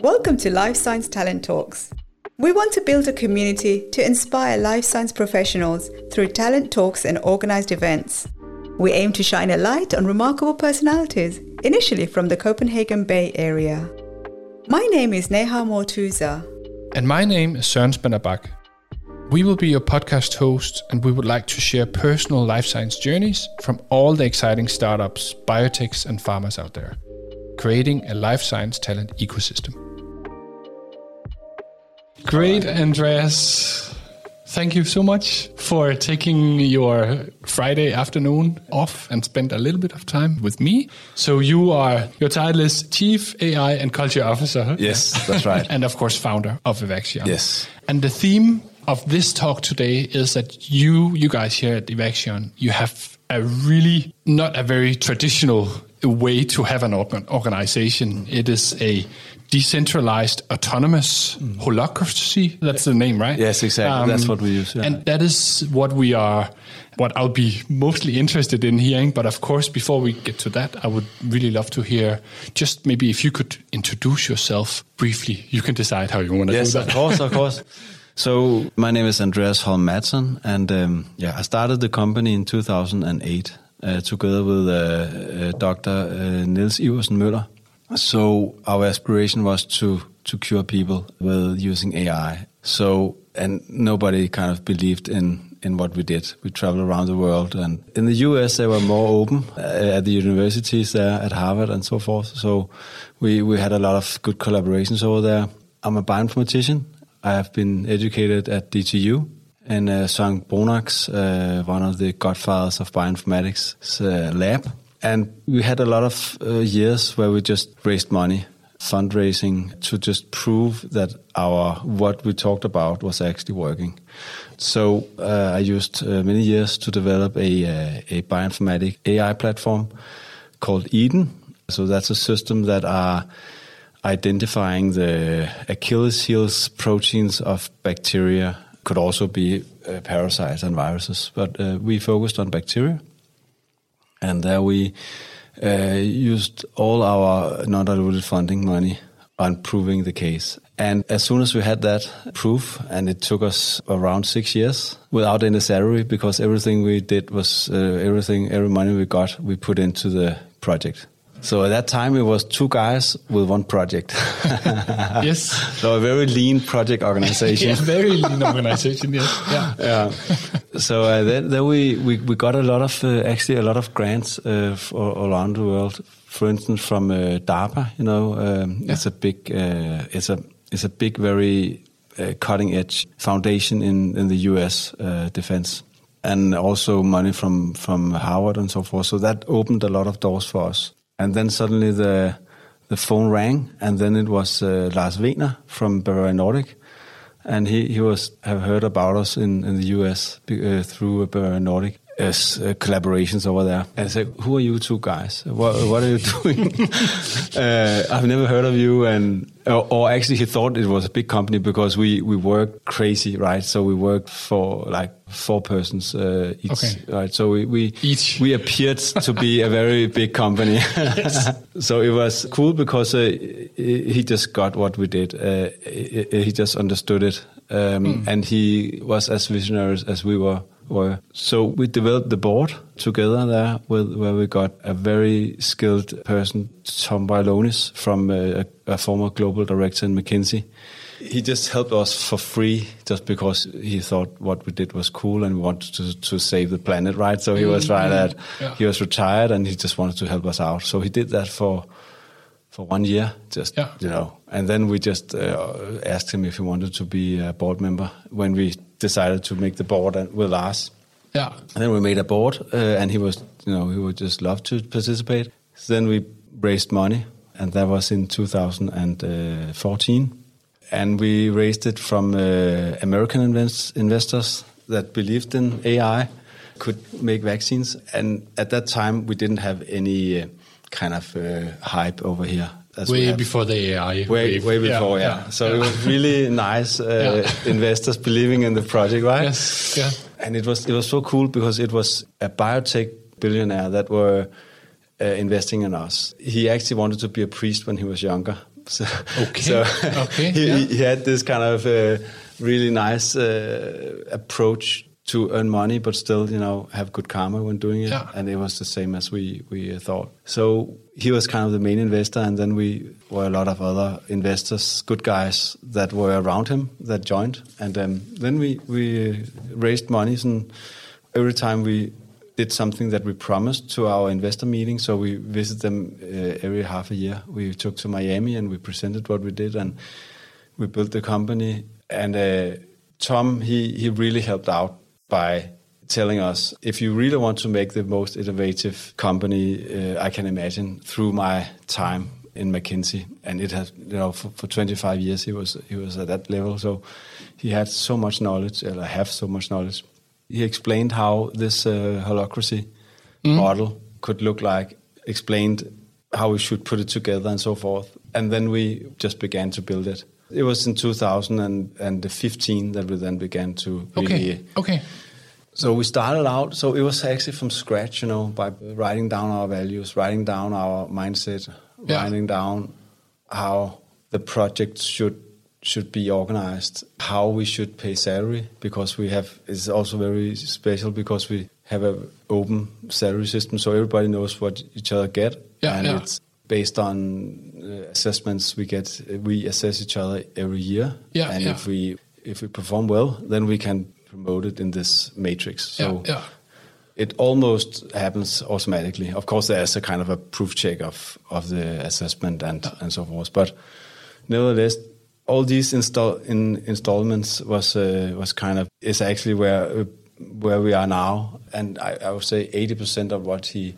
Welcome to Life Science Talent Talks. We want to build a community to inspire life science professionals through talent talks and organized events. We aim to shine a light on remarkable personalities, initially from the Copenhagen Bay Area. My name is Neha Mortuza. And my name is Søren Spanderbach. We will be your podcast host, and we would like to share personal life science journeys from all the exciting startups, biotechs, and pharmas out there, creating a life science talent ecosystem. Great, Andreas. Thank you so much for taking your Friday afternoon off and spend a little bit of time with me. So you are your title is Chief AI and Culture Officer. Yes, that's right. and of course founder of Evaxion. Yes. And the theme of this talk today is that you you guys here at Evaxion, you have a really not a very traditional way to have an organization. It is a decentralized autonomous mm. holacracy. That's the name, right? Yes, exactly. Um, That's what we use. Yeah. And that is what we are, what I'll be mostly interested in hearing. But of course, before we get to that, I would really love to hear just maybe if you could introduce yourself briefly. You can decide how you want to yes, do that. Yes, of course, of course. So my name is Andreas Holm Mattsson, and um, yeah, I started the company in 2008 uh, together with uh, uh, Dr. Uh, Niels Iversen Møller. So our aspiration was to to cure people with using AI. So and nobody kind of believed in in what we did. We traveled around the world, and in the U.S. they were more open uh, at the universities there, at Harvard and so forth. So we we had a lot of good collaborations over there. I'm a bioinformatician. I have been educated at DTU. And uh, Søren Brunak, uh, one of the godfathers of bioinformatics, uh, lab and we had a lot of uh, years where we just raised money, fundraising to just prove that our what we talked about was actually working. So I used many years to develop a, a bioinformatic AI platform called Eden. So that's a system that are identifying the Achilles heels proteins of bacteria. Could also be uh, parasites and viruses, but uh, we focused on bacteria and there we uh, used all our non-diluted funding money on proving the case. And as soon as we had that proof, and it took us around six years without any salary, because everything we did was uh, everything, every money we got, we put into the project. So at that time, it was two guys with one project. yes. So a very lean project organization. yeah, very lean organization. Yes. Yeah. yeah. So uh, then, then we, we we got a lot of uh, actually a lot of grants uh, for, around the world. For instance, from uh, DARPA. You know, um, yeah. it's a big uh, it's a it's a big very uh, cutting edge foundation in in the U.S. defense and also money from from Harvard and so forth. So that opened a lot of doors for us and then suddenly the the phone rang, and then it was uh, Lars Wegner from Bavarian Nordic, and he, he was have heard about us in, in the US uh, through Bavarian Nordic as uh, collaborations over there. And I said, "Who are you two guys? What, what are you doing? uh, I've never heard of you." And or, or, actually, he thought it was a big company because we we work crazy, right? So we worked for like four persons uh, each, okay. right? So we we each. we appeared to be a very big company. yes. so it was cool because uh, he just got what we did. Uh, he just understood it, um, mm. and he was as visionary as we were were. So we developed the board together there, with, where we got a very skilled person, Tom Bailonis, from a, a former global director in McKinsey. He just helped us for free just because he thought what we did was cool and wanted to, to save the planet, right? So he was mm-hmm. right at, yeah. he was retired and he just wanted to help us out. So he did that for for one year, just yeah. you know, and then we just uh, asked him if he wanted to be a board member when we decided to make the board with Lars. Yeah. And then we made a board, uh, and he was, you know, he would just love to participate. So then we raised money, and that was in 2014. And we raised it from uh, American invest investors that believed in AI, could make vaccines. And at that time, we didn't have any uh, kind of uh, hype over here way before the AI. Way, way before, yeah. yeah. So it was really nice uh, investors believing in the project, right? Yes, yeah. And it was it was so cool because it was a biotech billionaire that were uh, investing in us. He actually wanted to be a priest when he was younger. So, Okay. so Okay, he, yeah. he had this kind of uh, really nice uh, approach to earn money, but still, you know, have good karma when doing it. Yeah. And it was the same as we we thought. So he was kind of the main investor, and then we were a lot of other investors, good guys that were around him that joined, and um, then we we raised monies, and every time we did something that we promised to our investor meeting. So we visit them uh, every half a year. We took to Miami and we presented what we did, and we built the company. And uh, Tom, he he really helped out by telling us if you really want to make the most innovative company uh, I can imagine through my time in McKinsey, and it has you know for, for 25 years he was he was at that level, so he had so much knowledge, or have so much knowledge. He explained how this uh, holacracy model could look like, explained how we should put it together and so forth, and then we just began to build it. It was in 2015 that we then began to really Okay. Okay. so we started out, so it was actually from scratch, you know, by writing down our values, writing down our mindset, Yeah. writing down how the project should should be organized, how we should pay salary, because we have it's also very special because we have a open salary system, so everybody knows what each other get, Yeah, and yeah. it's based on assessments we get. We assess each other every year, Yeah, and yeah. if we if we perform well, then we can promote it in this matrix. So Yeah, yeah. it almost happens automatically. Of course, there's a kind of a proof check of of the assessment and and so forth. But nevertheless, all these install in installments was uh, was kind of is actually where uh, where we are now, and I, I would say eighty percent of what he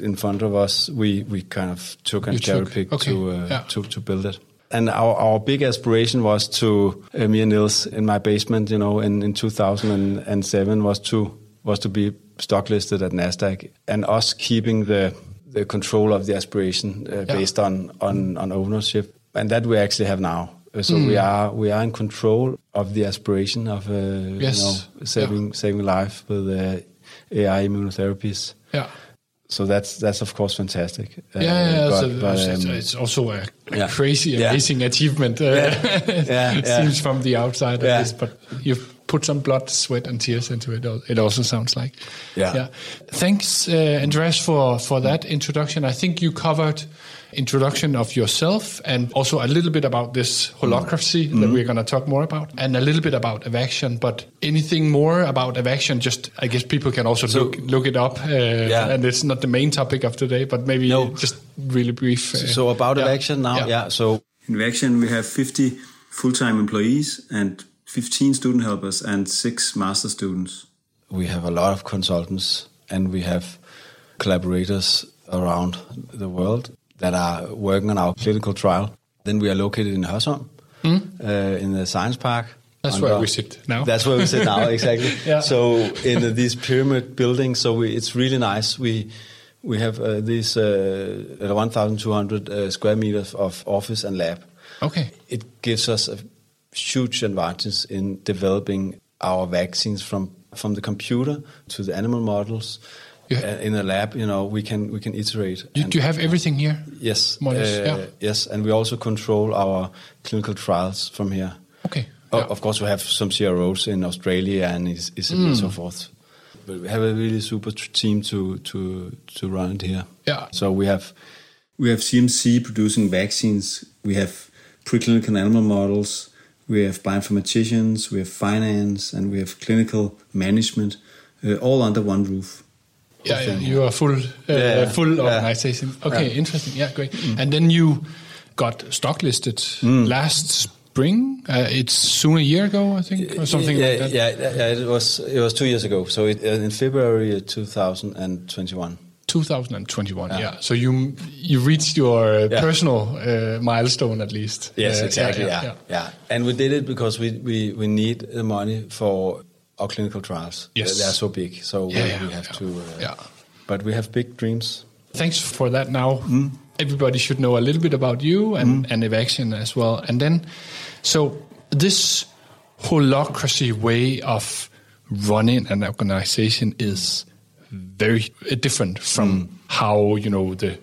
in front of us, we we kind of took and You cherry picked okay, to uh, yeah. to to build it. And our, our big aspiration was to uh, me and Niels in my basement, you know, in, in 2007 was to was to be stock listed at Nasdaq, and us keeping the the control of the aspiration uh, Yeah. based on, on on ownership, and that we actually have now. Uh, So we are we are in control of the aspiration of uh, Yes. you know saving saving life with uh, AI immunotherapies. Yeah. So that's that's of course fantastic. Uh, Yeah, yeah, but- so but, it's, um, it's also a, a yeah. crazy, Yeah. amazing achievement. Uh, Yeah, it yeah. seems from the outside of Yeah. this, but you've put some blood, sweat, and tears into it. It also sounds like. Yeah. Thanks, uh, Andreas, for for that introduction. I think you covered introduction of yourself and also a little bit about this holacracy that Mm-hmm. we're going to talk more about, and a little bit about Evaxion. But anything more about Evaxion? Just I guess people can also look look it up. Uh, Yeah. And it's not the main topic of today, but maybe No. just really brief. uh, So about yeah. Evaxion now, Yeah. yeah. So In Action, we have 50 full-time employees and 15 student helpers and six master students. we have a lot of consultants and we have collaborators around the world that are working on our clinical trial. Then we are located in Hørsholm, uh, in the science park. That's where we sit now. That's where we sit now, exactly. Yeah. So in uh, these pyramid buildings, so we, it's really nice. We we have uh, these uh, 1,200 uh, square meters of office and lab. Okay. It gives us a huge advantage in developing our vaccines from from the computer to the animal models. Uh, in a lab, you know, we can we can iterate. And- do you have everything here? yes, More less, uh, yeah. yes, and we also control our clinical trials from here. Okay. Oh. Of course, we have some CROs in Australia and Is- Italy and so Mm. forth. But we have a really super team to to to run it here. Yeah. So we have We have CMC producing vaccines. We have preclinical animal models. We have bioinformaticians. We have finance, and we have clinical management, uh, all under one roof. Yeah, yeah, you are full, uh, Yeah, full yeah. organization. Okay, interesting. Yeah, great. And then you got stock listed Mm. last spring. Uh, it's soon a year ago, I think, or something yeah, like that. Yeah, yeah, yeah, it was it was two years ago. So it, uh, in February 2021. 2021. Yeah. So you you reached your uh, Yeah. personal uh, milestone at least. Yes, Uh, exactly. Yeah, yeah, And we did it because we, we, we need the money for our clinical trials. Yes. they are so big, so we, Yeah, yeah, we have yeah. to. Uh, Yeah. But we have big dreams. Thanks for that. Now Mm. everybody should know a little bit about you and and Evaxion as well. And then, so this holacracy way of running an organization is very uh, different from how you know the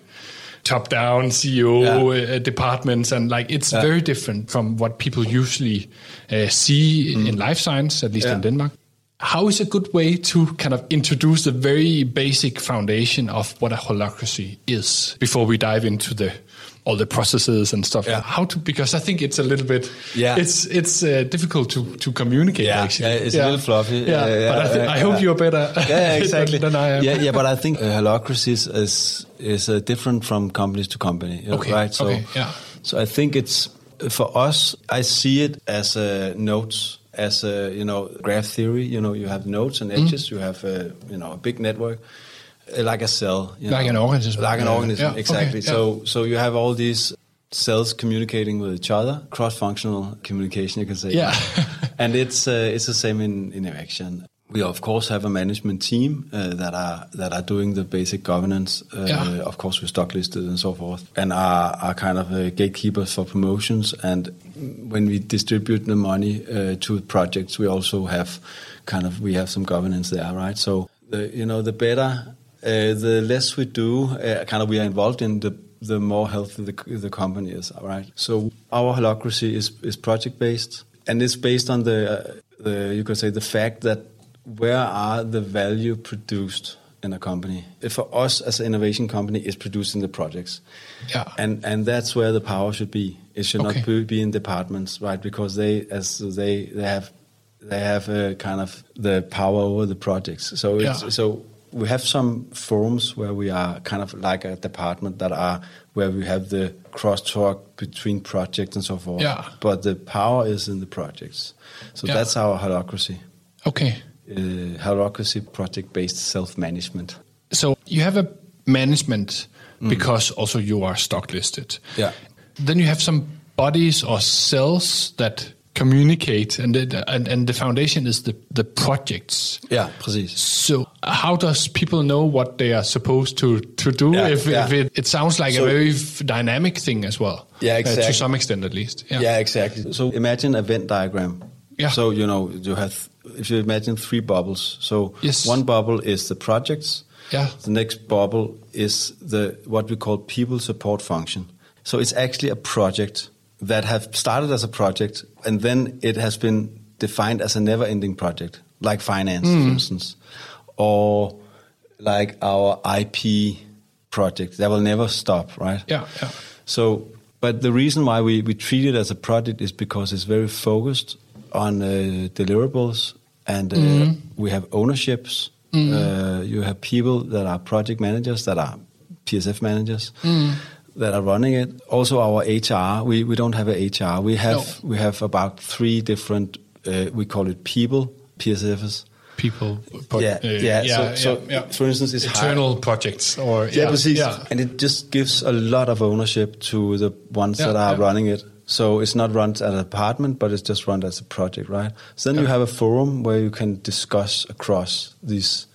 top down CEO Yeah. uh, departments and like it's very different from what people usually uh, see in life science, at least in Mm. Denmark. How is a good way to kind of introduce the very basic foundation of what a holacracy is before we dive into the all the processes and stuff? Yeah. How to because I think it's a little bit Yeah. it's it's uh, difficult to to communicate Yeah, actually. yeah, it's a little fluffy. Yeah, Yeah, yeah, but I, yeah, I hope you're better yeah, yeah, exactly. than, than I am. Yeah, yeah, but I think uh, holacracies is is uh, different from companies to company, Okay, right? So, okay, yeah. so I think it's for us. I see it as uh, notes, as a you know graph theory. You know, you have nodes and Mm-hmm. edges. You have uh, you know a big network, uh, like a cell, Like know, an organism. like an organism, yeah, okay, exactly. yeah. So, so you have all these cells communicating with each other, cross-functional communication, you can say. Yeah. and it's uh, it's the same in in action. We of course have a management team uh, that are that are doing the basic governance. Uh, Yeah. Of course, we're stock listed and so forth, and are are kind of uh, gatekeepers for promotions. And when we distribute the money uh, to projects, we also have kind of we have some governance there, right? So the you know the better, uh, the less we do, uh, kind of we are involved in the the more healthy the, the company is, right? So our holacracy is, is project based and it's based on the, uh, the, you could say, the fact that where are the value produced in a company? If for us as an innovation company, is producing the projects. Yeah. And, and that's where the power should be. It should Okay. not be, in departments, right? Because they, as they, they have, they have a kind of the power over the projects. So it's, Yeah. so we have some forums where we are kind of like a department that are where we have the crosstalk between projects and so forth. Yeah. But the power is in the projects. So Yeah. that's our holacracy. Okay. Uh, holacracy project based self management. So you have a management because also you are stock listed. Yeah. Then you have some bodies or cells that communicate, and the, and, and the foundation is the, the projects. Yeah, precis. So how does people know what they are supposed to, to do? Yeah, if, yeah. if it, it sounds like So- a very f- dynamic thing as well. Yeah, uh, exactly. to some extent, at least. Yeah. Yeah. exactly. So imagine a Venn diagram. Yeah. So you know you have if you imagine three bubbles. So Yes. one bubble is the projects. Yeah. The next bubble is the what we call people support function. So it's actually a project that have started as a project and then it has been defined as a never-ending project, like finance, Mm. for instance, or like our IP project that will never stop, right? Yeah, yeah. So, but the reason why we, we treat it as a project is because it's very focused on uh, deliverables and uh, we have ownerships. Uh, you have people that are project managers, that are PSF managers, that are running it. Also, our HR. We, we don't have a HR. We have No. we have about three different. Uh, we call it people PSFs. People. But, Yeah, uh, yeah, so- so, yeah. for instance, it's high- internal projects or Yeah, yeah, precis. yeah. And it just gives a lot of ownership to the ones Yeah, that are yeah. running it. So it's not run as an apartment, but it's just run as a project, right? So then you have a forum where you can discuss across these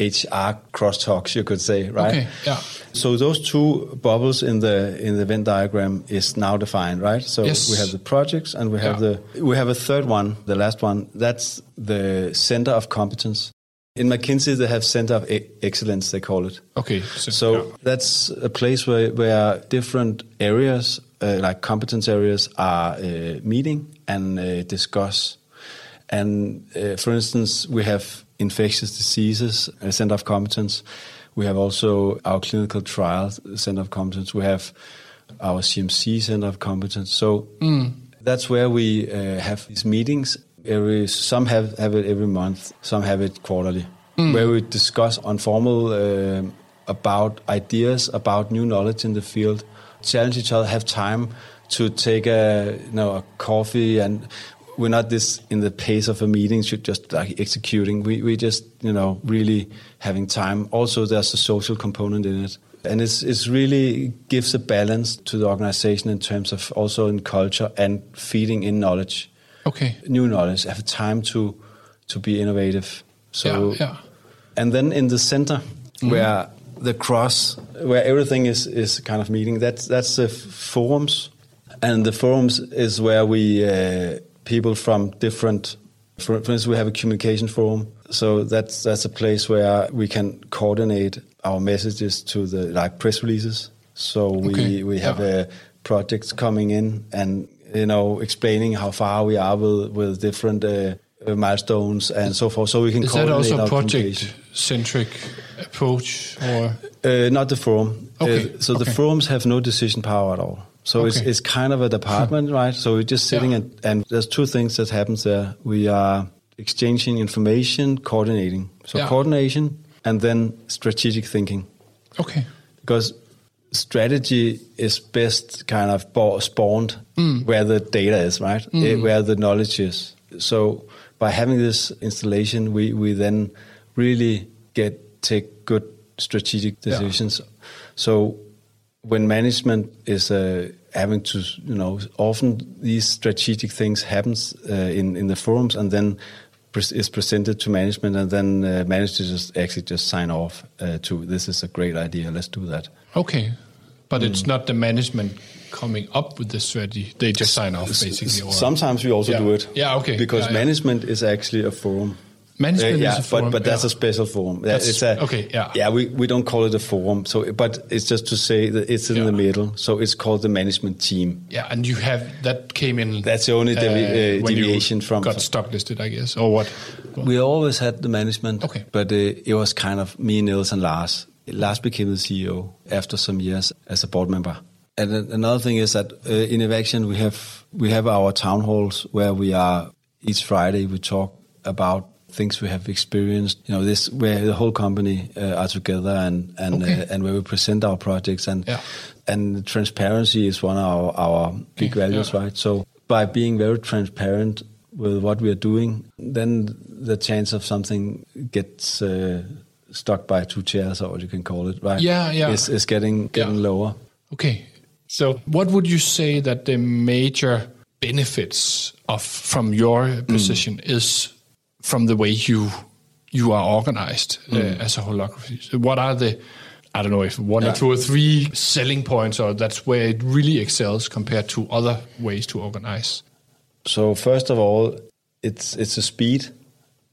HR crosstalks, you could say, right? Okay, yeah. So those two bubbles in the in the Venn diagram is now defined, right? So Yes. we have the projects and we have Yeah. the we have a third one, the last one. That's the center of competence. In McKinsey, they have center of e- excellence. They call it. Okay. So yeah. that's a place where, where different areas, uh, like competence areas, are uh, meeting and uh, discuss. And uh, for instance, we have infectious diseases, a center of competence. We have also our clinical trials center of competence. We have our CMC center of competence. So that's where we uh, have these meetings. Every some have have it every month, some have it quarterly, where we discuss informal um about ideas, about new knowledge in the field, challenge each other, have time to take a you know a coffee, and we're not this in the pace of a meeting, should just like executing. We we just you know really having time. Also, there's a social component in it. And it's, it's really gives a balance to the organization in terms of also in culture and feeding in knowledge Okay. new knowledge, have time to to be innovative. So Yeah, yeah. and then in the center mm-hmm. where the cross where everything is is kind of meeting that's that's the forums and the forums is where we uh, people from different for, instance we have a communication forum So that's that's a place where we can coordinate our messages to the like press releases. So we Okay, we have yeah. uh, projects coming in and you know explaining how far we are with with different uh, milestones and so forth. So we can Is that also a communication. project-centric approach, or Uh, not the forum. Okay, Uh, so the forums have no decision power at all. So it's, Okay. it's kind of a department, right? So we're just sitting Yeah. and, and there's two things that happens there. We are exchanging information, coordinating. So Yeah. coordination and then strategic thinking. okay, Because strategy is best kind of spawned Mm. where the data is, right? Eh, where the knowledge is. So by having this installation, we, we then really get take strategic Yeah. decisions. So when management is uh, having to, you know, often these strategic things happens uh, in in the forums and then pres- is presented to management and then uh, managers just actually just sign off uh, to this is a great idea, let's do that. okay, but Mm. it's not the management coming up with the strategy; they just sign off basically. Or Sometimes we also Yeah. do it. Yeah, okay. Because Yeah, yeah. management is actually a forum. Management Uh, is yeah, a forum, but but that's yeah. a special forum. That's- it's a, okay, yeah. yeah. We, we don't call it a forum. So, but it's just to say that it's in Yeah. the middle. So it's called the management team. Yeah, and you have that came in. That's the only devi- uh, when deviation from- got stock listed, I guess, or what? We always had the management. Okay. But uh, it was kind of me, Niels, and Lars. Lars became the CEO after some years as a board member. And another thing is that uh, in Evaxion we have we have our town halls where we are each Friday we talk about things we have experienced. You know, this where the whole company uh, are together and and Okay. uh, and where we present our projects and Yeah. and transparency is one of our, our big Okay, values, yeah. right? So by being very transparent with what we are doing, then the chance of something gets uh, stuck by two chairs, or what you can call it, right? Yeah, yeah. Is, is getting getting Yeah. lower. Okay. So, what would you say that the major benefits of from your position is from the way you you are organized uh, as a holacracy? So what are the I don't know if one or two or three selling points, or that's where it really excels compared to other ways to organize. So first of all, it's it's a speed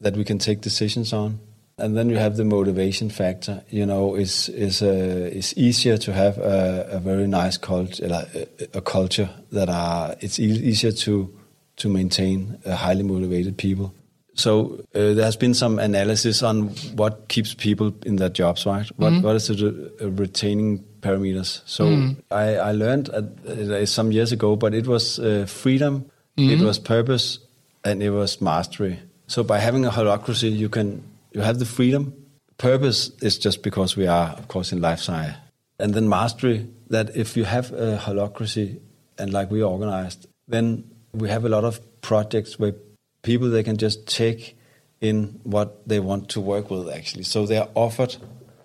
that we can take decisions on, and then you have the motivation factor. You know, it's is uh, it's easier to have a, a very nice culture, a, a culture that are it's e- easier to to maintain a highly motivated people. So uh, there has been some analysis on what keeps people in their jobs, right? What what is the uh, retaining parameters? So I, I learned at, uh, some years ago, but it was uh, freedom, it was purpose, and it was mastery. So by having a holacracy, you can you have the freedom. Purpose is just because we are, of course, in life science, and then mastery. That if you have a holacracy and like we organized, then we have a lot of projects where people they can just take in what they want to work with actually so they are offered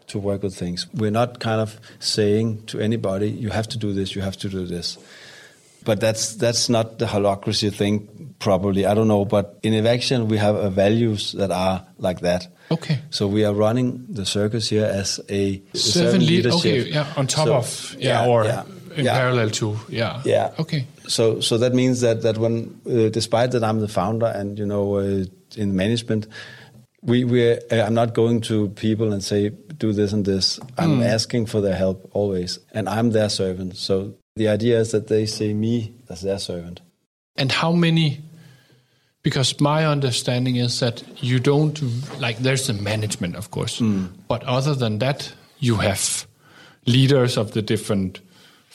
to work with things we're not kind of saying to anybody you have to do this you have to do this but that's that's not the holacracy thing probably i don't know but in Evaxion we have values that are like that Okay. so we are running the circus here as a Servant lead, leadership. okay, yeah, on top So- of, yeah, or yeah, in yeah. parallel to, yeah. Yeah. Okay. So so that means that that when uh, despite that I'm the founder and you know uh, in management, we we uh, I'm not going to people and say do this and this. I'm asking for their help always, and I'm their servant. So the idea is that they see me as their servant. And how many? Because my understanding is that you don't like. There's the management, of course, but other than that, you have leaders of the different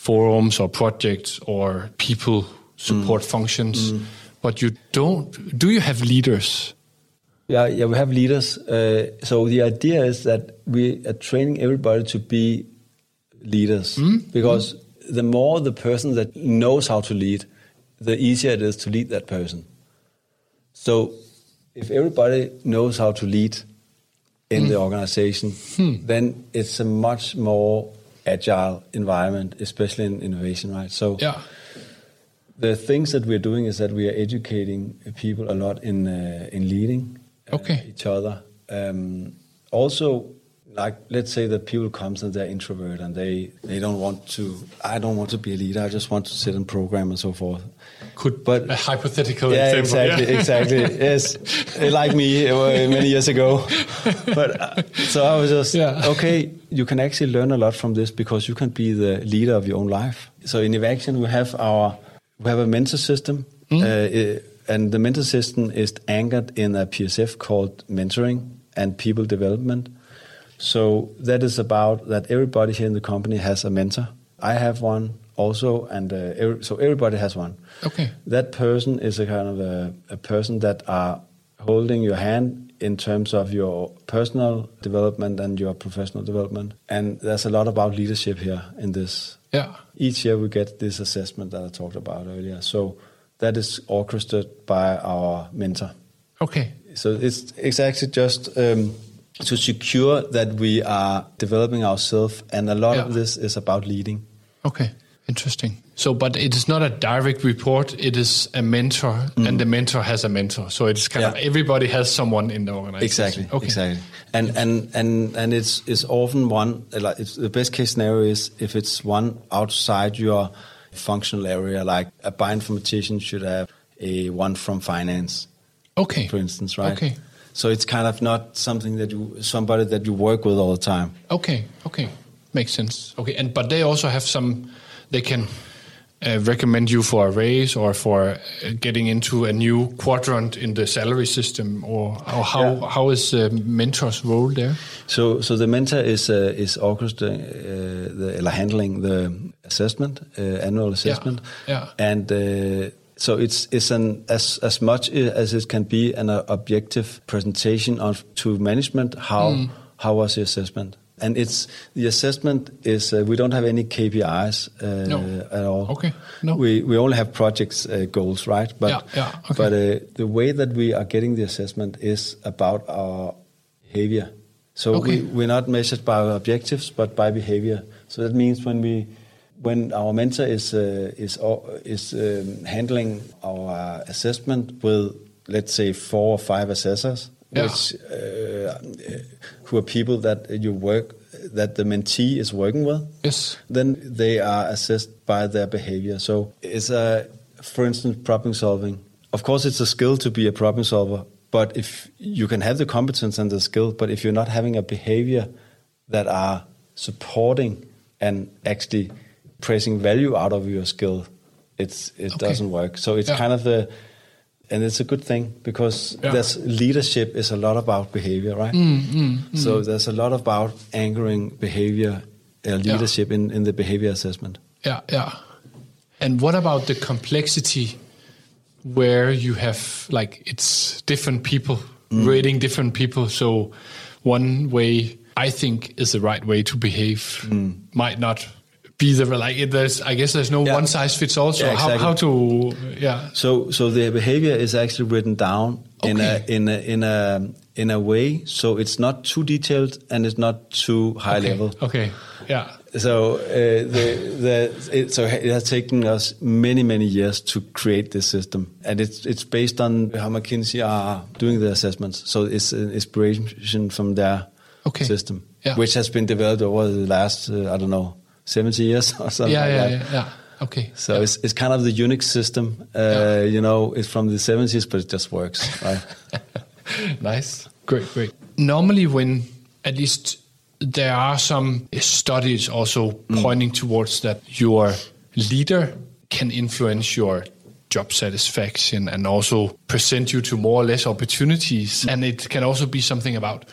forums or projects or people support mm. functions. Mm. But you don't. Do you have leaders? Yeah, yeah, we have leaders. Uh, so the idea is that we are training everybody to be leaders hmm? Hmm? because the more the person that knows how to lead, the easier it is to lead that person. So if everybody knows how to lead in hmm. the organization, then it's a much more agile environment, especially in innovation, right? So Yeah. the things that we're doing is that we are educating people a lot in uh, in leading uh, Okay. each other. Um, also, like let's say that people comes and they're introvert and they they don't want to i don't want to be a leader i just want to sit and program and so forth Could But- a hypothetical yeah example. exactly yeah. exactly yes like me uh, many years ago but uh, so i was just Yeah. okay you can actually learn a lot from this because you can be the leader of your own life so in Evaxion we have our we have a mentor system uh, uh, and the mentor system is anchored in a psf called mentoring and people development so that is about that everybody here in the company has a mentor. I have one also, and uh, every, so everybody has one. Okay. That person is a kind of a, a person that are holding your hand in terms of your personal development and your professional development. And there's a lot about leadership here in this. Yeah. Each year we get this assessment that I talked about earlier. So that is orchestrated by our mentor. Okay. So it's exactly just um, to secure that we are developing ourselves, and a lot of this is about leading. Okay. Interesting. So, but it is not a direct report. It is a mentor, and the mentor has a mentor. So it's kind of Mm. Everybody has someone in the organization. Exactly. Okay. Exactly. And and and and it's it's often one like it's, the best case scenario is if it's one outside your functional area, like a bioinformatician should have a one from finance, Okay. for instance, right? Okay. So it's kind of not something that you somebody that you work with all the time. Okay. Okay. Makes sense. Okay. And but they also have some. They can uh, recommend you for a raise or for uh, getting into a new quadrant in the salary system, or, or how Yeah. how is the mentor's role there? So, so the mentor is uh, is orchestrating uh, the handling the assessment, uh, annual assessment, yeah. and uh, so it's it's an as as much as it can be an uh, objective presentation of to management how Mm. how was the assessment, and it's the assessment is uh, we don't have any KPIs uh, No. at all. Okay. No. we we only have projects uh, goals, right? But Yeah, yeah, okay. but uh, the way that we are getting the assessment is about our behavior. So Okay. we, we're not measured by our objectives, but by behavior. So that means when we, when our mentor is uh, is uh, is um, handling our assessment with, let's say, four or five assessors, Yeah. which uh, who are people that you work that the mentee is working with, Yes. then they are assessed by their behavior. So it's a, for instance, problem solving. Of course, it's a skill to be a problem solver, but if you can have the competence and the skill, but if you're not having a behavior that are supporting and actually pressing value out of your skill, it's it Okay. doesn't work. So it's Yeah. kind of the and it's a good thing because Yeah. there's leadership is a lot about behavior, right? Mm, So there's a lot about anchoring behavior, uh, leadership in, in the behavior assessment. Yeah, yeah. And what about the complexity where you have like it's different people Mm. rating different people? So one way I think is the right way to behave might not be the like there's I guess there's no. Yeah. one size fits all. So Yeah, how, exactly. how to yeah So so the behavior is actually written down in a in a in a in a way so it's not too detailed and it's not too high okay. level. Okay, yeah, So uh, the the it, so it has taken us many many years to create this system, and it's it's based on how McKinsey are doing the assessments. So it's an inspiration from their Okay. system, Yeah. which has been developed over the last uh, I don't know seventy years or something. yeah, like yeah, that. yeah, yeah. Okay, So yeah. it's it's kind of the Unix system. Uh, Yeah. You know, it's from the seventies, but it just works, right? nice. Great, great. Normally, when at least there are some studies also pointing towards that your leader can influence your job satisfaction and also present you to more or less opportunities. And it can also be something about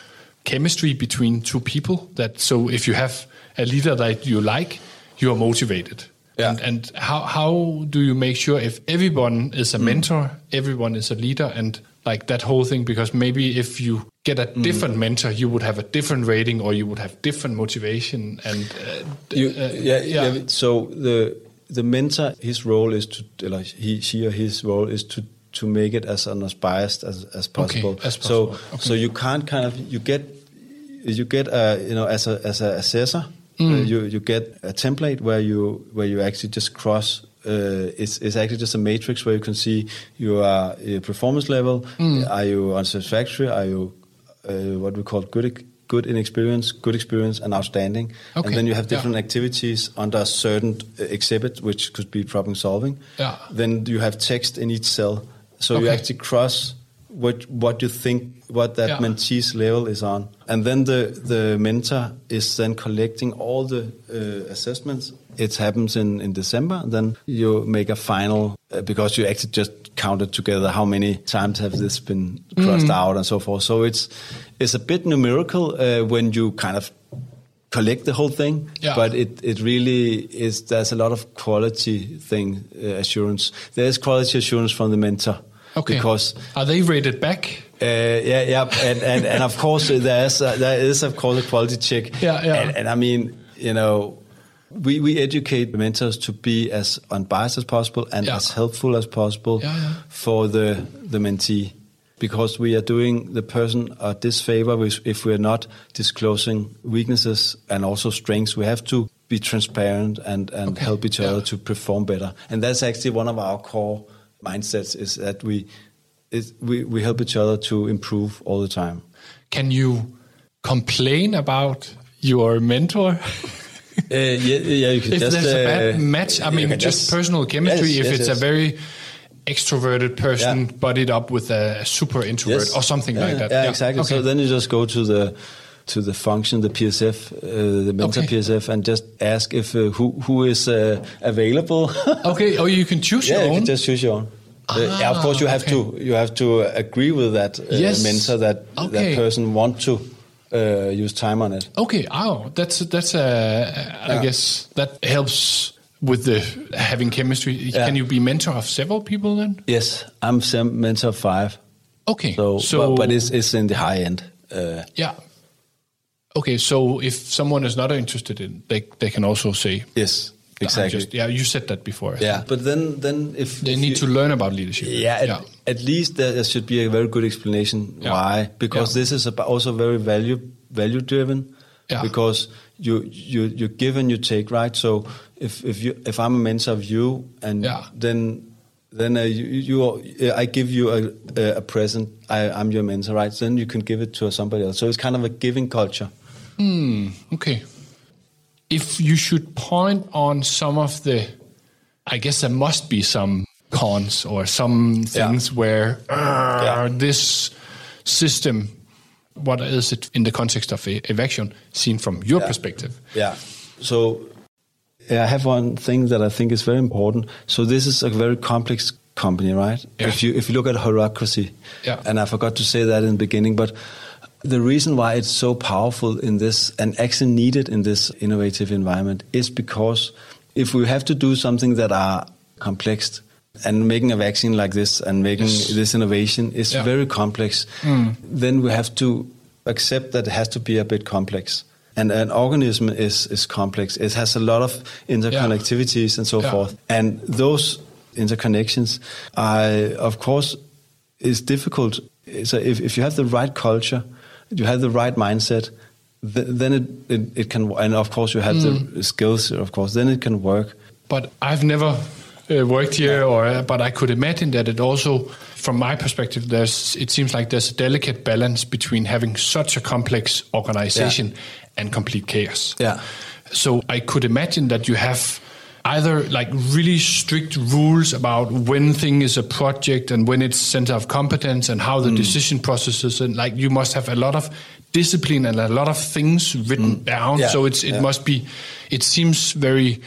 chemistry between two people that so if you have a leader that you like, you are motivated. Yeah. And, and how, how do you make sure if everyone is a mentor, everyone is a leader, and like that whole thing? Because maybe if you get a different mentor, you would have a different rating or you would have different motivation. And uh, You, uh, yeah, yeah. So the the mentor, his role is to like he she or his role is to to make it as unbiased as as possible. Okay, as So possible. Okay. so you can't kind of you get you get a you know as a as a assessor Mm. uh, you you get a template where you where you actually just cross. Uh, it's, it's actually just a matrix where you can see your, uh, your performance level. Mm. Are you unsatisfactory? Are you uh, what we call good good inexperience, good experience, and outstanding. Okay, And then you have different yeah. activities under a certain uh, exhibit, which could be problem solving. Yeah. Then you have text in each cell, so you Okay. actually cross what what you think what that Yeah. mentee's level is on, and then the the mentor is then collecting all the uh, assessments. It happens in in December. Then you make a final uh, because you actually just counted together how many times have this been crossed out and so forth. So it's it's a bit numerical uh, when you kind of collect the whole thing, Yeah. but it, it really is. There's a lot of quality thing uh, assurance. There is quality assurance from the mentor. Okay. Because Are they rated back? uh, yeah, yeah, and, and, and of course there is a, there is of course a quality check. Yeah, yeah. And, and I mean, you know, we we educate mentors to be as unbiased as possible and Yeah. as helpful as possible Yeah, yeah. for the the mentee, because we are doing the person a disfavor if, if we are not disclosing weaknesses and also strengths. We have to be transparent and and Okay, help each other to perform better. And that's actually one of our core mindsets is that we is we, we help each other to improve all the time. Can you complain about your mentor? Uh, yeah, yeah, you can if just there's a bad uh, match, I mean, can just, personal chemistry. Yes, if yes, it's yes. a very extroverted person Yeah. buddied up with a super introvert or something yeah, like that. Yeah, exactly. Okay. So then you just go to the to the function, the PSF, uh, the mentor Okay. PSF, and just ask if uh, who who is uh, available. okay, or you can choose yeah, your you own. can just choose your own. Uh, of course, you have okay. to you have to uh, agree with that uh, Yes. mentor that Okay. that person want to uh, use time on it. Okay, oh, that's that's uh, I guess that helps with the having chemistry. Yeah. Can you be mentor of several people then? Yes, I'm sem- mentor of five. Okay, So, so but, but it's it's in the high end. Uh, yeah. Okay, so if someone is not interested in, they they can also say yes, exactly. Just, yeah, you said that before. yeah, but then then if they if need you- to learn about leadership. Yeah, at, at least there, there should be a very good explanation Yeah. why. Because Yeah. this is also very value value driven. Yeah. Because you you you give and you take, right? So if if you if I'm a mentor of you and Yeah. then then uh, you, you I give you a a, a present. I, I'm your mentor, right? Then you can give it to somebody else. So it's kind of a giving culture. Hmm, okay. If you should point on some of the, I guess there must be some cons or some things where uh, Yeah. this system, what is it in the context of Evaxion, seen from your Yeah. perspective? Yeah. So yeah, I have one thing that I think is very important. So this is a very complex company, right? Yeah. If you if you look at hierarchy, Yeah. and I forgot to say that in the beginning, but the reason why it's so powerful in this and actually needed in this innovative environment is because if we have to do something that are complex and making a vaccine like this and making Yes. this innovation is Yeah. very complex, hmm. then we have to accept that it has to be a bit complex. And an organism is, is complex. It has a lot of interconnectivities and so Yeah. forth. And those interconnections are, of course, is difficult. So if, if you have the right culture, you have the right mindset, th- then it, it, it can, and of course you have the skills, of course, then it can work. But I've never uh, worked here, or but I could imagine that it also, from my perspective, there's it seems like there's a delicate balance between having such a complex organization and complete chaos. Yeah. So I could imagine that you have either like really strict rules about when thing is a project and when it's center of competence and how the mm. decision processes and like you must have a lot of discipline and a lot of things written mm. down Yeah. so it's it Yeah. must be it seems very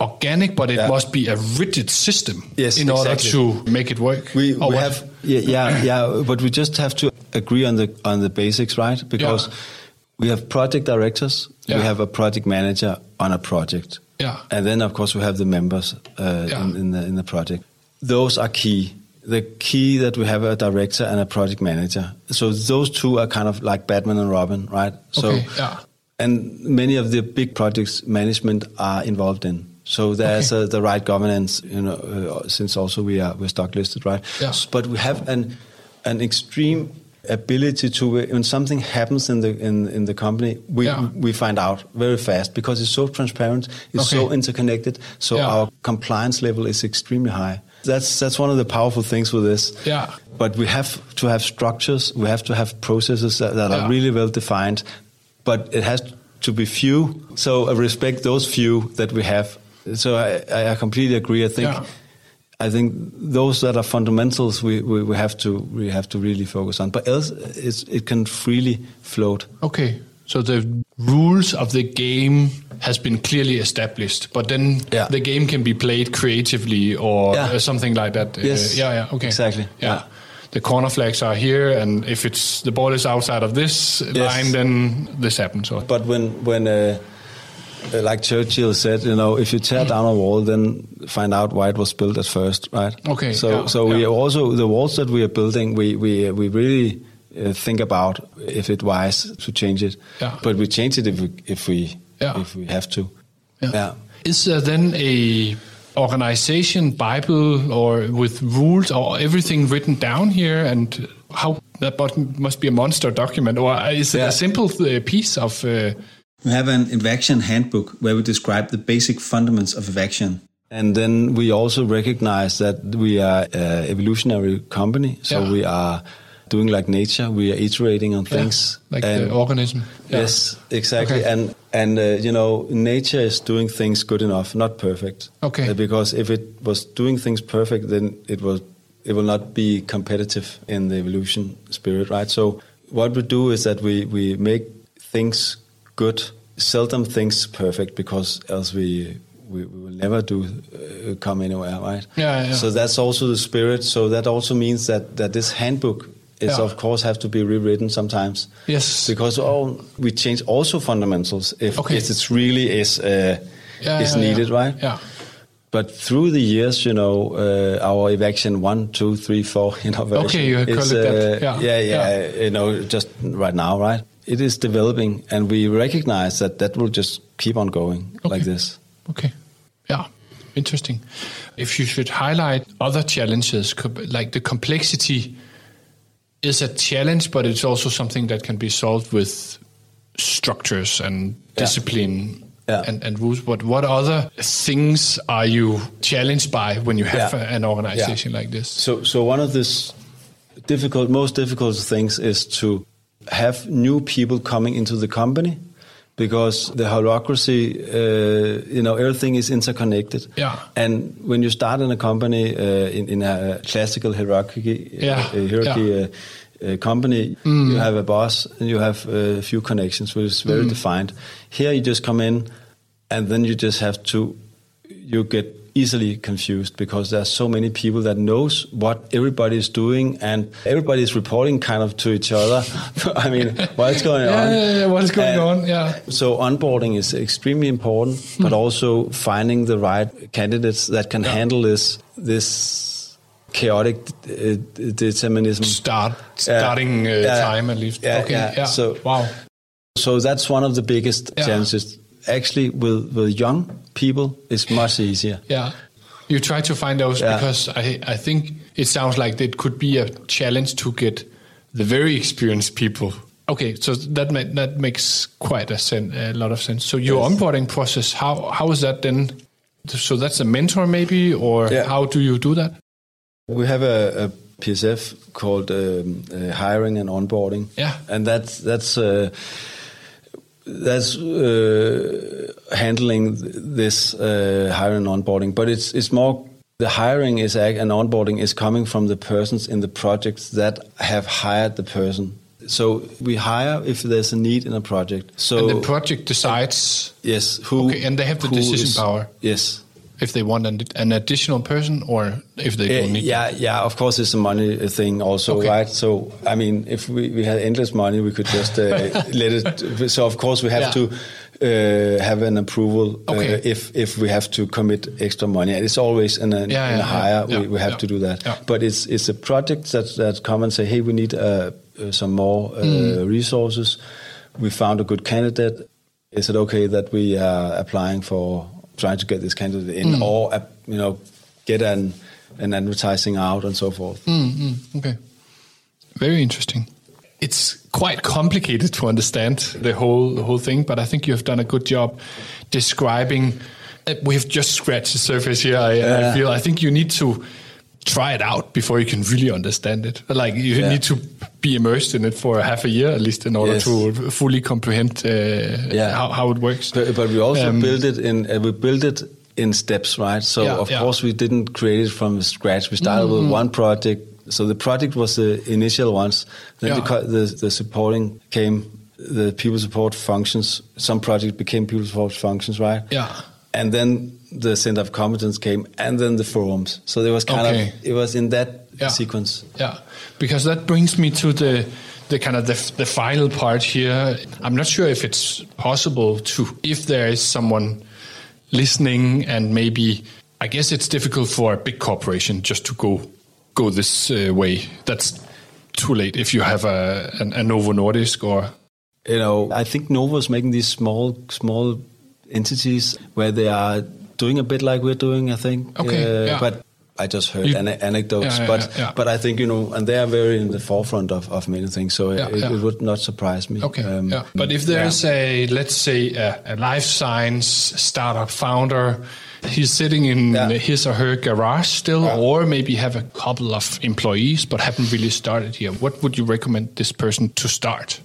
organic but it Yeah. must be a rigid system Yes, in order exactly. to make it work We, we have yeah, yeah yeah but we just have to agree on the on the basics right because Yeah. we have project directors Yeah. we have a project manager on a project Yeah. and then of course we have the members uh, Yeah. in, in the in the project those are key the key that we have a director and a project manager so those two are kind of like Batman and Robin right so Okay, yeah. and many of the big projects management are involved in. So there's Okay. uh, the right governance, you know, uh, since also we are we're stock listed, right? Yeah. But we have an an extreme ability to when something happens in the in, in the company, we Yeah. we find out very fast because it's so transparent, it's so interconnected. So Yeah. our compliance level is extremely high. That's that's one of the powerful things with this. Yeah. But we have to have structures. We have to have processes that, that Yeah. are really well defined but it has to be few. So I respect those few that we have. So I, I completely agree. I think. I think those that are fundamentals we, we, we have to we have to really focus on. But else it's, it can freely float. Okay. So the rules of the game has been clearly established, but then Yeah. the game can be played creatively or Yeah. uh, something like that. Uh, Yes. yeah. Yeah. Okay. Exactly. Yeah. Yeah. The corner flags are here, and if it's the ball is outside of this line, then this happens. But when when uh, uh, like Churchill said, you know, if you tear down a wall, then find out why it was built at first, right? Okay, So yeah, so we yeah. also the walls that we are building, we we uh, we really uh, think about if it wise to change it. Yeah. But we change it if we if we Yeah. if we have to. Yeah. Is there then a organization Bible or with rules or everything written down here and how that must- be a monster document or is it Yeah. a simple uh, piece of uh, We have an Evaxion handbook where we describe the basic fundamentals of Evaxion. And then we also recognize that we are an evolutionary company, so Yeah. we are doing like nature. We are iterating on things, like and the organism? Yeah. Yes, exactly. Okay. And and uh, you know, nature is doing things good enough, not perfect. Okay. Uh, because if it was doing things perfect, then it will it will not be competitive in the evolution spirit, right? So what we do is that we we make things good, seldom things perfect, because else we. We, we will never do uh, come anywhere, right? Yeah, yeah. So that's also the spirit. So that also means that that this handbook is, Yeah. of course, have to be rewritten sometimes. Yes. Because oh, we change also fundamentals if, Okay. if it's really is uh, Yeah, is yeah, needed, right? Yeah. But through the years, you know, uh, our Evaxion one, two, three, four, you know, version Okay, you call it that. uh, Yeah, yeah, yeah, yeah. you know, just right now, right? It is developing, and we recognize that that will just keep on going like this. Okay. Yeah. Interesting. If you should highlight other challenges, like the complexity is a challenge, but it's also something that can be solved with structures and discipline Yeah. And, and rules. But what other things are you challenged by when you have Yeah. a- an organization like this? So, so one of this difficult, most difficult things is to have new people coming into the company because the hierarchy, uh, you know, everything is interconnected. Yeah. And when you start in a company uh, in, in a classical hierarchy, Yeah, uh, hierarchy yeah. uh, uh, company, you have a boss and you have a few connections, which is very defined. Here, you just come in, and then you just have to. You get easily confused because there's so many people that knows what everybody is doing, and everybody is reporting kind of to each other. I mean, what's going Yeah, on? yeah, yeah, what is going And on? Yeah. So onboarding is extremely important, but also finding the right candidates that can handle this this chaotic uh, determinism. Start starting uh, Yeah. time at least. Yeah, okay. yeah. Yeah. So- wow. So that's one of the biggest Yeah. challenges. Actually, with with young people, it's much easier. Yeah. You try to find those Yeah. because I, I think it sounds like it could be a challenge to get the very experienced people. Okay, so that ma- that makes quite a, sen- a lot of sense. So your onboarding process, how how is that then? So that's a mentor maybe, or Yeah. how do you do that? We have a, a PSF called um, uh, hiring and onboarding. Yeah. and that's that's uh, that's uh, handling this uh, hiring and onboarding. But it's it's more the hiring is and onboarding is coming from the persons in the projects that have hired the person. So we hire if there's a need in a project. So and the project decides yes, who Okay, and they have the decision is- power. Yes. If they want an, an additional person or if they Uh, don't need. yeah, yeah. Of course, it's a money thing also, Okay. right? So, I mean, if we, we had endless money, we could just uh, let it. So, of course, we have Yeah. to uh, have an approval Okay. uh, if if we have to commit extra money. And it's always in a, Yeah, in yeah, a yeah, we, we have to do that. But it's it's a project that that come and say, hey, we need uh, uh, some more uh, Hmm. resources. We found a good candidate. Is it okay that we are applying for trying to get this candidate in, Hmm. or uh, you know, get an an advertising out and so forth? Mm, okay. Very interesting. It's quite complicated to understand the whole the whole thing, but I think you have done a good job describing. uh, We've just scratched the surface here. I, I feel. I think you need to try it out before you can really understand it. Like you Yeah. need to be immersed in it for half a year at least in order Yes. to fully comprehend uh, Yeah. how, how it works. But, but we also Um, built it in uh, we built it in steps, right? So Yeah, of yeah. course we didn't create it from scratch. We started with one project. So the project was the initial ones. Then the, the the supporting came. The people support functions. Some project became people support functions, right? Yeah. And then the center of competence came, and then the forums. So there was kind Okay. of it was in that Yeah. sequence. Yeah, because that brings me to the the kind of the, the final part here. I'm not sure if it's possible to if there is someone listening and maybe I guess it's difficult for a big corporation just to go go this uh, way. That's too late if you have a an, a Novo Nordisk or you know, I think Novo is making these small, small entities where they are doing a bit like we're doing. I think. Okay, Uh, yeah. But I just heard You- an- anecdotes. Yeah, yeah, but yeah, but I think you know, and they are very in the forefront of, of many things. So it, it would not surprise me. Okay, Um, yeah. But if there's a, let's say, a, a life science startup founder, he's sitting in his or her garage still, or maybe have a couple of employees but haven't really started here, what would you recommend this person to start?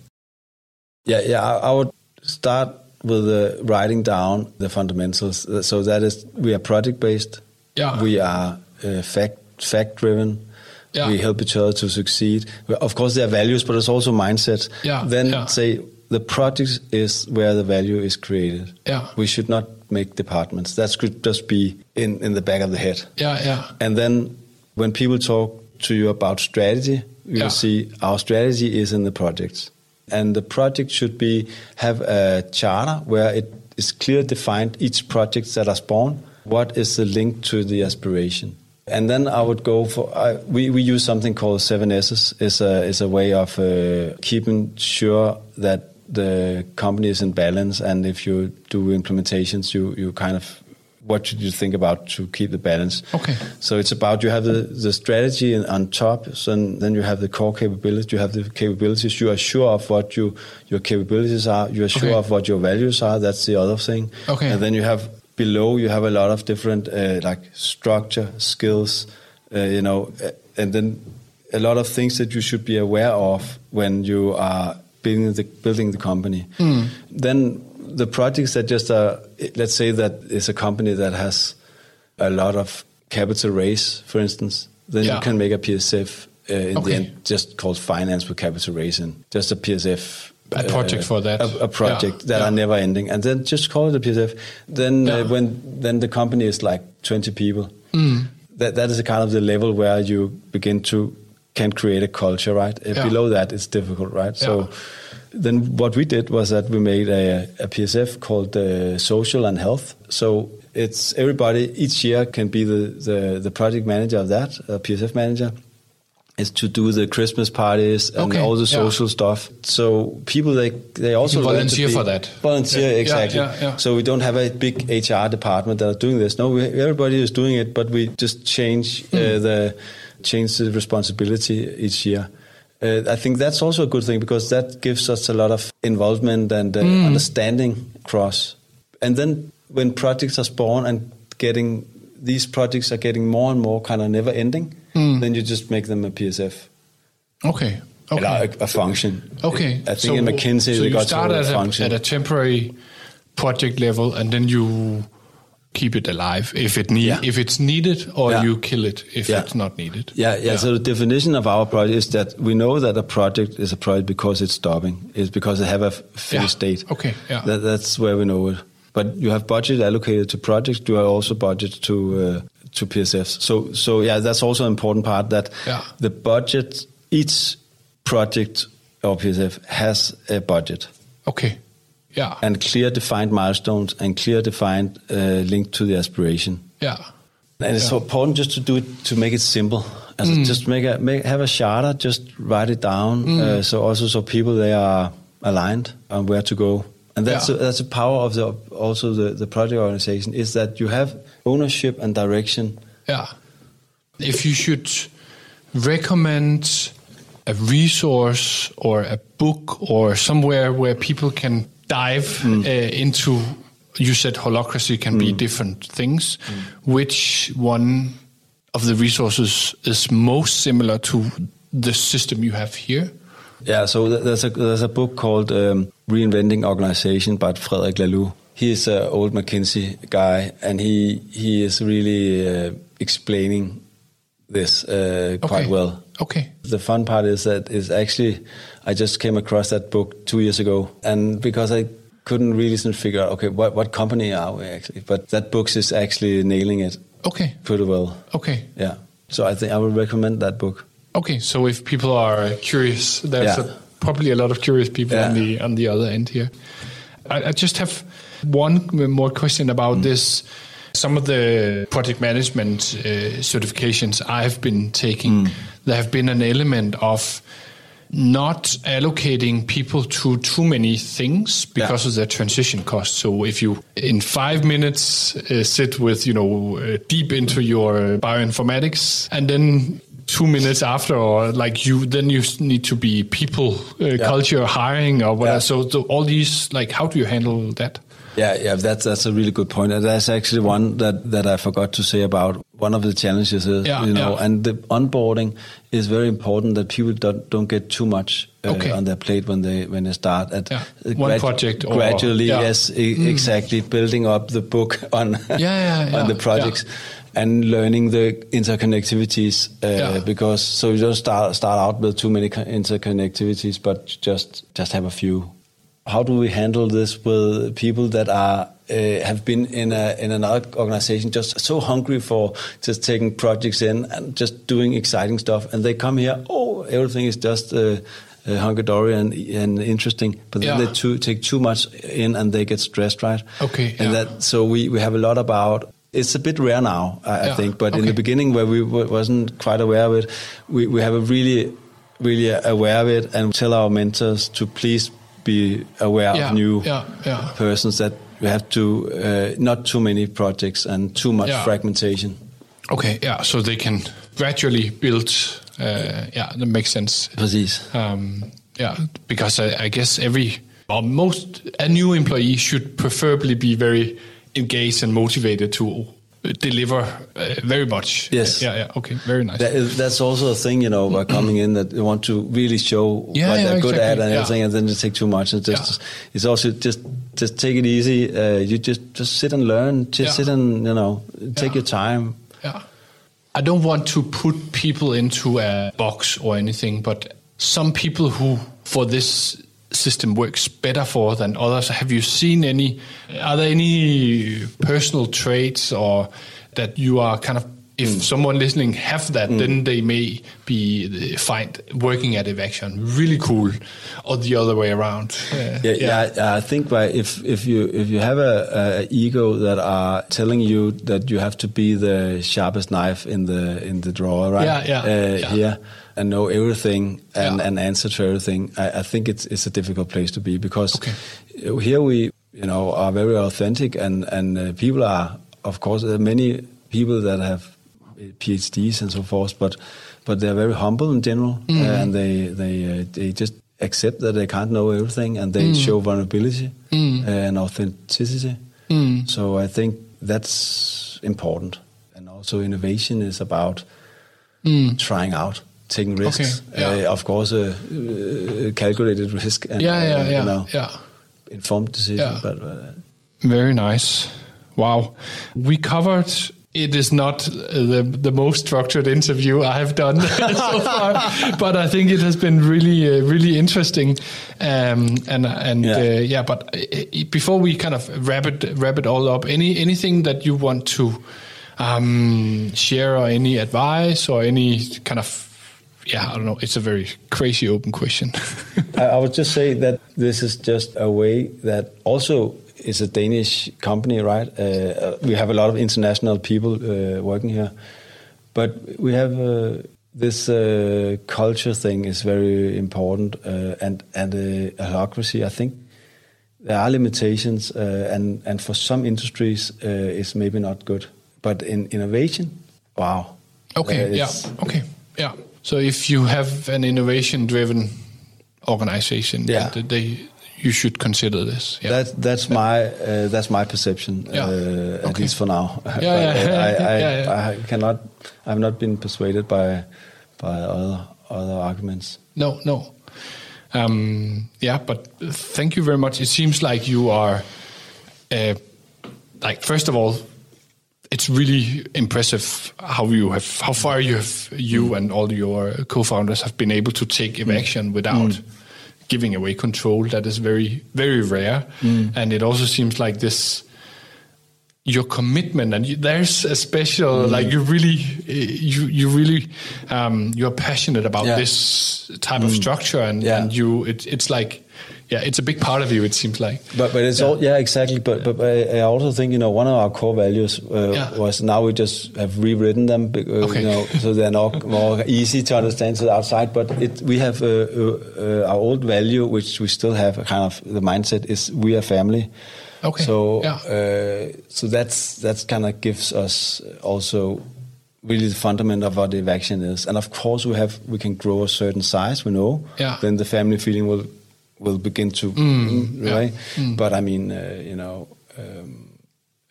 Yeah, yeah. I, I would start with uh, writing down the fundamentals. So that is, we are project based. Yeah. We are uh, fact fact driven. Yeah. We help each other to succeed. Of course, there are values, but it's also mindset. Yeah, Then yeah. say the project is where the value is created. Yeah. We should not make departments. That should just be in, in the back of the head. Yeah, yeah, And then when people talk to you about strategy, you Yeah. see our strategy is in the projects. And the project should be have a charter where it is clear defined each project that are spawned. What is the link to the aspiration? And then I would go for I, we we use something called seven S's. is a is a way of uh, keeping sure that the company is in balance. And if you do implementations, you you kind of what should you think about to keep the balance? Okay. So it's about you have the, the strategy on top, so then you have the core capabilities. You have the capabilities. You are sure of what you your capabilities are. You are sure Okay. of what your values are. That's the other thing. Okay. And then you have below. You have a lot of different uh, like structure, skills. Uh, you know, and then a lot of things that you should be aware of when you are building the building the company. Hmm. Then the projects that just are, let's say that it's a company that has a lot of capital raise, for instance, then Yeah. you can make a PSF uh, in Okay. the end, just called finance with capital raising, just a PSF. A project for that. A, a project Yeah, that yeah. are never ending, and then just call it a PSF. Then uh, when then the company is like twenty people, Mm. that that is a kind of the level where you begin to can create a culture, right? Uh. Below that, it's difficult, right? So. Then what we did was that we made a, a PSF called uh, social and health. So it's everybody each year can be the, the, the project manager of that, a PSF manager. Is to do the Christmas parties and Okay, all the yeah. social stuff. So people they they also can learn to volunteer for that. Volunteer Yeah, yeah, exactly. yeah, yeah. So we don't have a big HR department that are doing this. No, we, everybody is doing it, but we just change Hmm. uh, the change the responsibility each year. Uh, I think that's also a good thing because that gives us a lot of involvement and uh, Hmm. understanding across. And then when projects are spawned and getting these projects are getting more and more kind of never ending, Hmm. then you just make them a PSF. Okay. Okay. Eller a, a function. Okay. I think in McKinsey so they you got start to at a a, function. at a temporary project level, and then you keep it alive if it need Yeah. if it's needed, or Yeah. you kill it if Yeah. it's not needed. Yeah, yeah, So the definition of our project is that we know that a project is a project because it's stopping. It's because they have a finished date. Okay, yeah. That, that's where we know it. But you have budget allocated to projects. You have also budget to uh, to PSFs. So so yeah, that's also an important part that the budget each project or PSF has a budget Okay. Yeah. and clear defined milestones and clear defined uh, link to the aspiration. yeah. And it's so important just to do it to make it simple. As Mm. just make a make, have a charter, just write it down. Mm. Uh, so also so people they are aligned on where to go. And that's Yeah. a, that's the power of the also the, the project organization is that you have ownership and direction. Yeah. If you should recommend a resource or a book or somewhere where people can dive uh, into, you said holacracy can be different things. Which one of the resources is most similar to the system you have here? Yeah, so there's a there's a book called um, Reinventing Organization by Frederic Laloux. He's an old McKinsey guy, and he he is really uh, explaining this uh, quite Okay. well. Okay. The fun part is that is actually I just came across that book two years ago, and because I couldn't really figure out okay what what company are we actually, but that book is actually nailing it Okay. pretty well. Okay. Yeah, so I think I would recommend that book. Okay. So if people are curious, there's Yeah. a, probably a lot of curious people on the on the other end here. I, I just have one more question about mm. this. Some of the project management uh, certifications I've been taking, there have been an element of not allocating people to too many things because of their transition cost. So if you in five minutes uh, sit with you know uh, deep into your bioinformatics and then two minutes after or like you then you need to be people uh, culture hiring or whatever. Yeah. so, so all these like how do you handle that Yeah, yeah, that's that's a really good point, and that's actually one that that I forgot to say about. One of the challenges is, Yeah, you know, yeah. and the onboarding is very important that people don't don't get too much uh, Okay. on their plate when they when they start at Yeah. uh, One project or- gradually. Mm. Yes, e- exactly, building up the book on Yeah, yeah, on the projects. And learning the interconnectivities, uh, Yeah. because so you don't start start out with too many co- interconnectivities, but just just have a few how do we handle this with people that are uh, have been in a in another organization just so hungry for just taking projects in and just doing exciting stuff and they come here oh everything is just uh, uh, hunky dory and and interesting but then Yeah. they too, take too much in and they get stressed right Okay, and yeah. that so we we have a lot about it's a bit rare now I, I think but in the beginning where we w- wasn't quite aware of it we we have a really really aware of it and tell our mentors to please be aware Yeah, of new yeah, yeah. persons that we have to uh, not too many projects and too much fragmentation. okay yeah so they can gradually build uh, yeah that makes sense Præcis. um, yeah because I, I guess every or most a new employee should preferably be very engaged and motivated to deliver uh, very much Yes. yeah yeah okay very nice That is, that's also a thing, you know, by coming in that they want to really show Yeah, what yeah, they're good exactly, at and yeah. everything, and then they take too much. And just it's also just just take it easy. Uh, you just just sit and learn. Just sit and you know take your time. Yeah. I don't want to put people into a box or anything, but some people who for this system works better for than others. Have you seen any? Are there any personal traits or that you are kind of? If someone listening have that, then they may be find working at Evaxion really cool, or the other way around. Uh, Yeah, yeah. I, I think by if if you if you have a, a ego that are telling you that you have to be the sharpest knife in the in the drawer, right? Yeah, yeah, Uh, yeah. Here and know everything and, Yeah. and answer to everything. I, I think it's it's a difficult place to be because Okay. here we you know are very authentic and and uh, people are of course there are many people that have PhDs and so forth, but but they're very humble in general, Mm. uh, and they they uh, they just accept that they can't know everything, and Mm. they show vulnerability uh, and authenticity. Mm. So I think that's important, and also innovation is about trying out, taking risks. Okay, yeah. Uh, of course, uh, uh, calculated risk. And, yeah, yeah, uh, yeah, You know, yeah. informed decision, Yeah. but. Uh, Very nice. Wow. We covered it is not the the most structured interview I have done so far, but I think it has been really uh, really interesting. Um, and and Yeah. yeah. Uh, yeah, but uh, before we kind of wrap it wrap it all up, any anything that you want to um, share or any advice or any kind of yeah, I don't know. It's a very crazy open question. I, I would just say that this is just a way that also is a Danish company, right? Uh, we have a lot of international people uh, working here, but we have uh, this uh, culture thing is very important, uh, and and uh. I think there are limitations, uh, and and for some industries, uh, it's maybe not good, but in innovation, wow. Okay. Uh, yeah. Okay. Yeah. So if you have an innovation-driven organization, Yeah. they you should consider this. Yeah. That that's my uh, that's my perception, Yeah. uh, at Okay. least for now. Yeah, uh, I, I, yeah, yeah. I cannot. I've not been persuaded by by other other arguments. no, no. Um, yeah, but thank you very much. It seems like you are, uh, like first of all, it's really impressive how you have how far you have you and all your co-founders have been able to take Evaxion without mm. giving away control. That is very very rare, mm. and it also seems like this your commitment and you, there's a special mm. like you really you you really um, you're passionate about yeah. this type mm. of structure and, yeah. and you it, it's like yeah it's a big part of you it seems like but but it's yeah. all yeah exactly but but I also think you know one of our core values uh, was now we just have rewritten them uh, okay. you know so they're not more easy to understand to the outside but it we have uh, uh, uh, our old value which we still have kind of the mindset is we are family Okay. So yeah. uh, so that's that's kind of gives us also really the fundament of what the vaccine is. And of course, we have we can grow a certain size. We know. Yeah. Then the family feeling will will begin to mm, right. Yeah. Mm. But I mean, uh, you know. Um,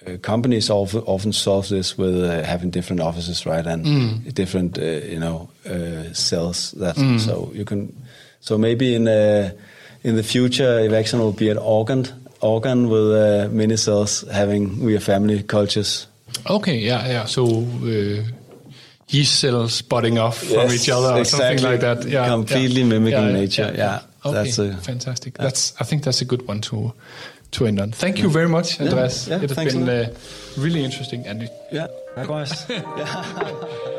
uh, companies often, often solve this with uh, having different offices, right, and mm. different, uh, you know, uh, cells. That mm. so you can, so maybe in uh, in the future, Evaxion will be an organ organ with uh, many cells having we are family cultures. Okay, yeah, yeah. So uh, yeast cells spotting off yes, from each other or exactly. something like that. Yeah, completely yeah. mimicking yeah, nature. Yeah, yeah. Okay, that's a, fantastic. That's I think that's a good one to to end on. Thank you very much, Andreas. it has been uh, really interesting and yeah, likewise.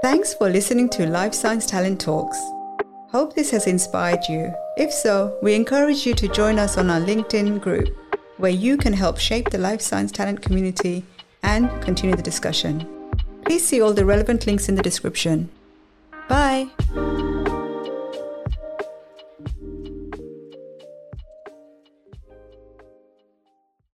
Thanks for listening to Life Science Talent Talks. Hope this has inspired you. If so, we encourage you to join us on our LinkedIn group, where you can help shape the life science talent community and continue the discussion. Please see all the relevant links in the description. Bye.